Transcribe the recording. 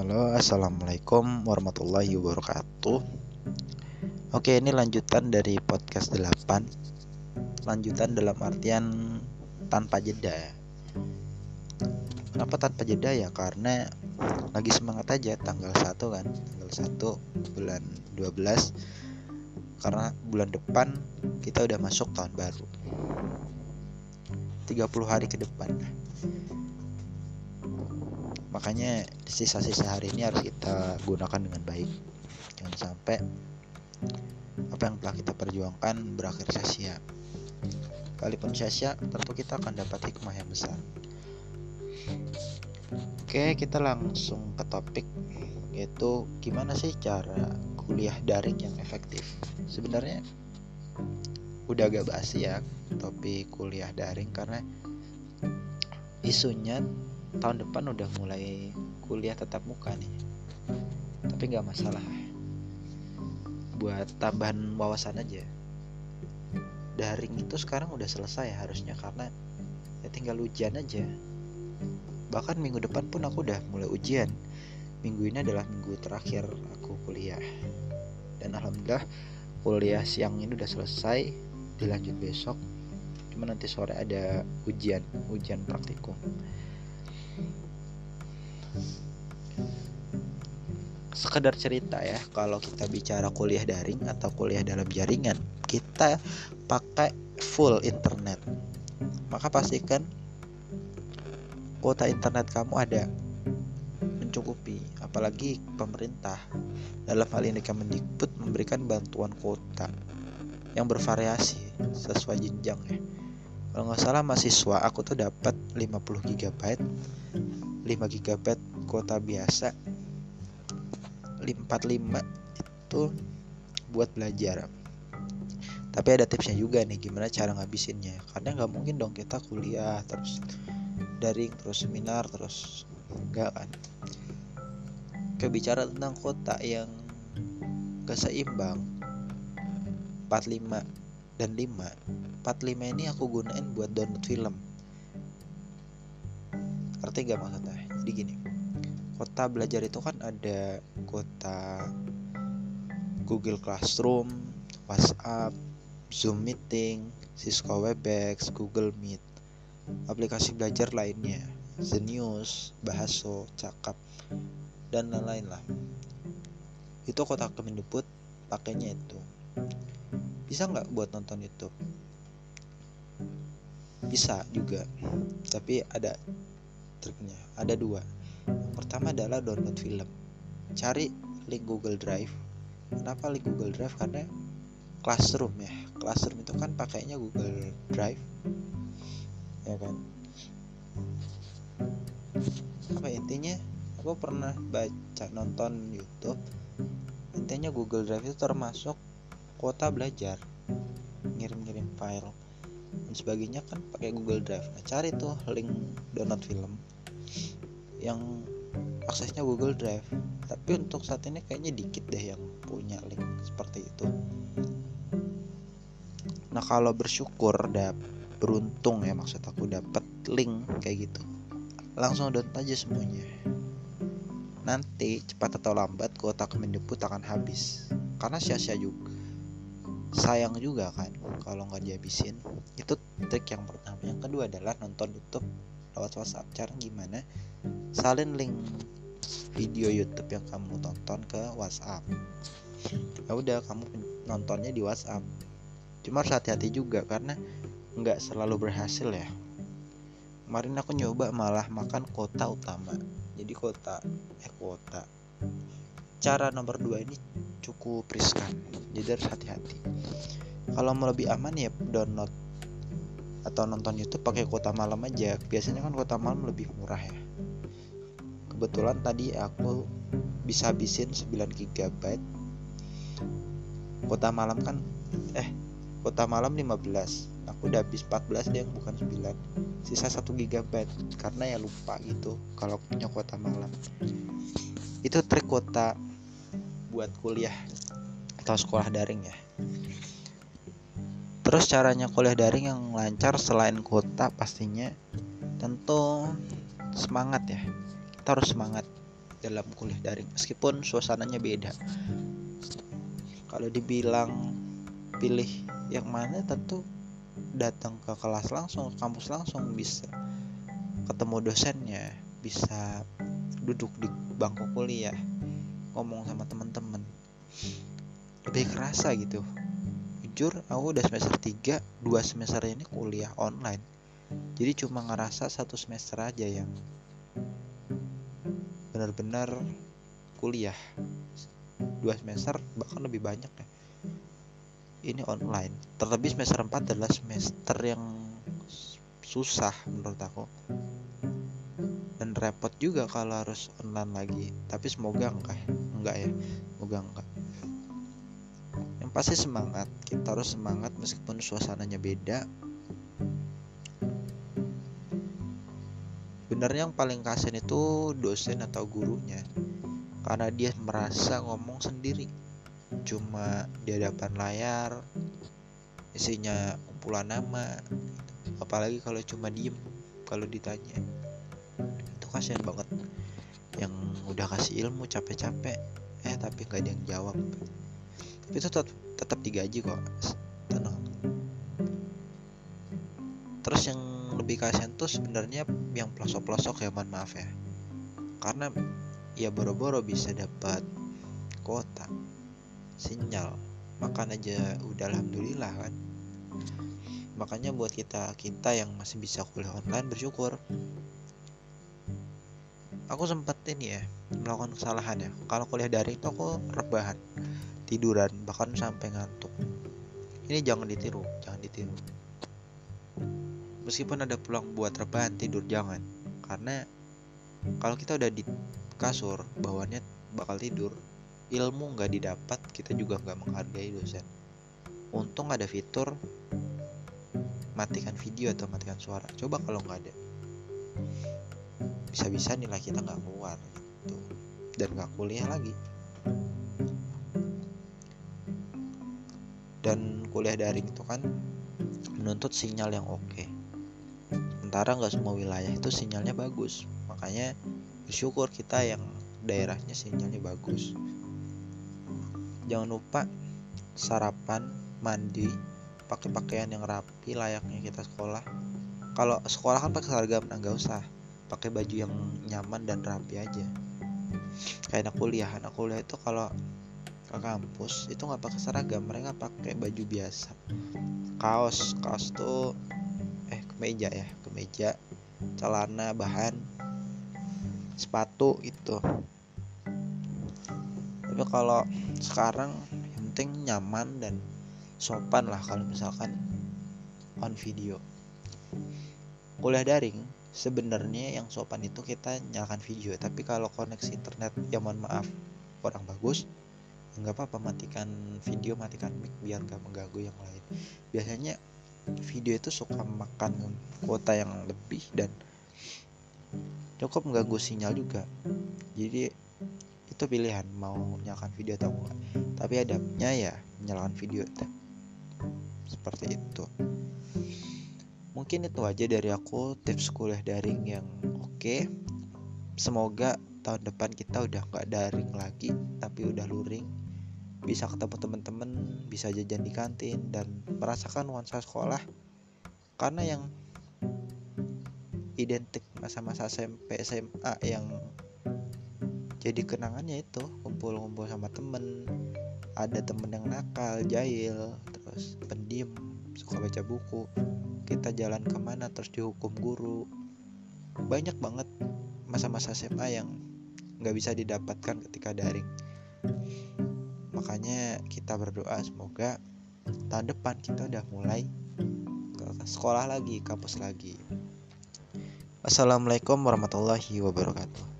Halo, assalamualaikum warahmatullahi wabarakatuh. Oke, ini lanjutan dari podcast 8. Lanjutan dalam artian tanpa jeda. Kenapa tanpa jeda ya? Karena lagi semangat aja tanggal 1 kan. Tanggal 1 bulan 12. Karena bulan depan kita udah masuk tahun baru. 30 hari ke depan makanya sisa-sisa hari ini harus kita gunakan dengan baik. Jangan sampai apa yang telah kita perjuangkan berakhir sia-sia. Kalaupun sia-sia tentu kita akan dapat hikmah yang besar. Oke kita langsung ke topik yaitu gimana sih cara kuliah daring yang efektif? Sebenarnya udah agak basi ya topik kuliah daring karena isunya tahun depan udah mulai kuliah tetap muka nih. Tapi nggak masalah. Buat tambahan wawasan aja. Daring itu sekarang udah selesai harusnya karena ya tinggal ujian aja. Bahkan minggu depan pun aku udah mulai ujian. Minggu ini adalah minggu terakhir aku kuliah. Dan alhamdulillah kuliah siang ini udah selesai dilanjut besok. Cuma nanti sore ada ujian ujian praktikum sekedar cerita ya kalau kita bicara kuliah daring atau kuliah dalam jaringan kita pakai full internet. Maka pastikan kuota internet kamu ada mencukupi apalagi pemerintah. Dalam hal ini Kemendikbud memberikan bantuan kuota yang bervariasi sesuai jenjang ya. Kalau nggak salah mahasiswa aku tuh dapat 50 GB 5 GB kuota biasa. 45 itu buat belajar. Tapi ada tipsnya juga nih gimana cara ngabisinnya. Karena nggak mungkin dong kita kuliah terus daring terus seminar terus enggak kan. Kebicara tentang kota yang gak seimbang. 45 dan 5 45 ini aku gunain buat download film. Ngerti gak maksudnya jadi gini kota belajar itu kan ada kota Google Classroom, WhatsApp, Zoom Meeting, Cisco Webex, Google Meet, aplikasi belajar lainnya, Zenius, Bahaso, Cakap, dan lain-lain lah. Itu kota Kemendikbud pakainya itu. Bisa nggak buat nonton YouTube? Bisa juga, tapi ada triknya. Ada dua. Pertama adalah download film. Cari link Google Drive. Kenapa link Google Drive? Karena Classroom ya. Classroom itu kan pakainya Google Drive. Ya kan? Apa intinya? Aku pernah baca nonton YouTube. Intinya Google Drive itu termasuk kuota belajar. Ngirim-ngirim file dan sebagainya kan pakai Google Drive. Nah cari tuh link download film yang aksesnya Google Drive. Tapi untuk saat ini kayaknya dikit deh yang punya link seperti itu. Nah kalau bersyukur dap beruntung ya maksud aku dapat link kayak gitu. Langsung download aja semuanya. Nanti cepat atau lambat kuota Kemendikbud akan habis. Karena sia-sia juga. Sayang juga kan kalau nggak dihabisin. Itu trik yang pertama. Yang kedua adalah nonton YouTube lewat WhatsApp cara gimana? Salin link video YouTube yang kamu tonton ke WhatsApp. Ya udah kamu nontonnya di WhatsApp. Cuma harus hati-hati juga karena nggak selalu berhasil ya. Kemarin aku nyoba malah makan kota utama. Jadi kota eh kota cara nomor dua ini cukup riskan. Jadi harus hati-hati. Kalau mau lebih aman ya download atau nonton YouTube pakai kuota malam aja. Biasanya kan kuota malam lebih murah ya. Kebetulan tadi aku bisa habisin 9 GB kuota malam kan eh kuota malam 15 aku udah habis 14 deh bukan 9 sisa 1 GB karena ya lupa gitu kalau punya kuota malam. Itu trik kuota buat kuliah atau sekolah daring ya Terus caranya kuliah daring yang lancar selain kuota pastinya tentu semangat ya. Kita harus semangat. dalam kuliah daring meskipun suasananya beda kalau dibilang pilih yang mana tentu datang ke kelas langsung ke kampus langsung bisa ketemu dosennya bisa duduk di bangku kuliah ngomong sama teman-teman lebih kerasa gitu jujur aku udah semester 3 dua semester ini kuliah online. Jadi cuma ngerasa satu semester aja yang benar-benar kuliah. Dua semester bahkan lebih banyak ya. Ini online. Terlebih semester 4 adalah semester yang susah menurut aku. Dan repot juga kalau harus online lagi. Tapi semoga enggak enggak ya. Semoga enggak pasti semangat. Kita harus semangat meskipun suasananya beda. Sebenarnya yang paling kasihan itu dosen atau gurunya. Karena dia merasa ngomong sendiri. Cuma di hadapan layar isinya kumpulan nama. Apalagi kalau cuma diem kalau ditanya. Itu kasihan banget. Yang udah kasih ilmu capek-capek. Eh tapi gak ada yang jawab tapi itu tetap tetap digaji kok. Tenang. Terus yang lebih kasihan tuh sebenarnya yang pelosok-pelosok ya mohon maaf ya. Karena ya boro-boro bisa dapat kuota sinyal. Makan aja udah alhamdulillah kan. Makanya buat kita kita yang masih bisa kuliah online bersyukur. Aku sempat ini ya melakukan kesalahan ya. Kalau kuliah daring itu aku rebahan tiduran bahkan sampai ngantuk. Ini jangan ditiru jangan ditiru. Meskipun ada peluang buat rebahan tidur jangan. Karena kalau kita udah di kasur bawaannya bakal tidur ilmu nggak didapat kita juga nggak menghargai dosen. Untung ada fitur matikan video atau matikan suara. Coba kalau nggak ada. Bisa-bisa nilai kita nggak keluar gitu. Dan nggak kuliah lagi kuliah daring itu kan menuntut sinyal yang oke. Sementara nggak semua wilayah itu sinyalnya bagus. Makanya bersyukur kita yang daerahnya sinyalnya bagus. Jangan lupa sarapan mandi pakai pakaian yang rapi layaknya kita sekolah. Kalau sekolah kan pakai seragam nah nggak usah. Pakai baju yang nyaman dan rapi aja. Kayak anak kuliah anak kuliah itu kalau ke kampus itu nggak pakai seragam mereka pakai baju biasa. Kaos kaos tuh eh kemeja ya kemeja celana bahan sepatu itu tapi kalau sekarang yang penting nyaman dan sopan lah kalau misalkan on video. Kuliah daring sebenarnya yang sopan itu kita nyalakan video tapi kalau koneksi internet ya mohon maaf kurang bagus nggak apa-apa matikan video matikan mic biar gak mengganggu yang lain. Biasanya video itu suka makan kuota yang lebih dan cukup mengganggu sinyal juga. Jadi itu pilihan mau nyalakan video atau enggak tapi adabnya ya menyalakan video seperti itu. Mungkin itu aja dari aku tips kuliah daring yang oke. Okay. semoga tahun depan kita udah nggak daring lagi tapi udah luring bisa ketemu teman-teman bisa jajan di kantin dan merasakan nuansa sekolah. Karena yang identik masa-masa SMP SMA yang jadi kenangannya itu kumpul-kumpul sama temen ada temen yang nakal jahil terus pendiam suka baca buku. Kita jalan ke mana terus dihukum guru. Banyak banget masa-masa SMA yang nggak bisa didapatkan ketika daring. Makanya kita berdoa semoga tahun depan kita udah mulai ke sekolah lagi kampus lagi. Assalamualaikum warahmatullahi wabarakatuh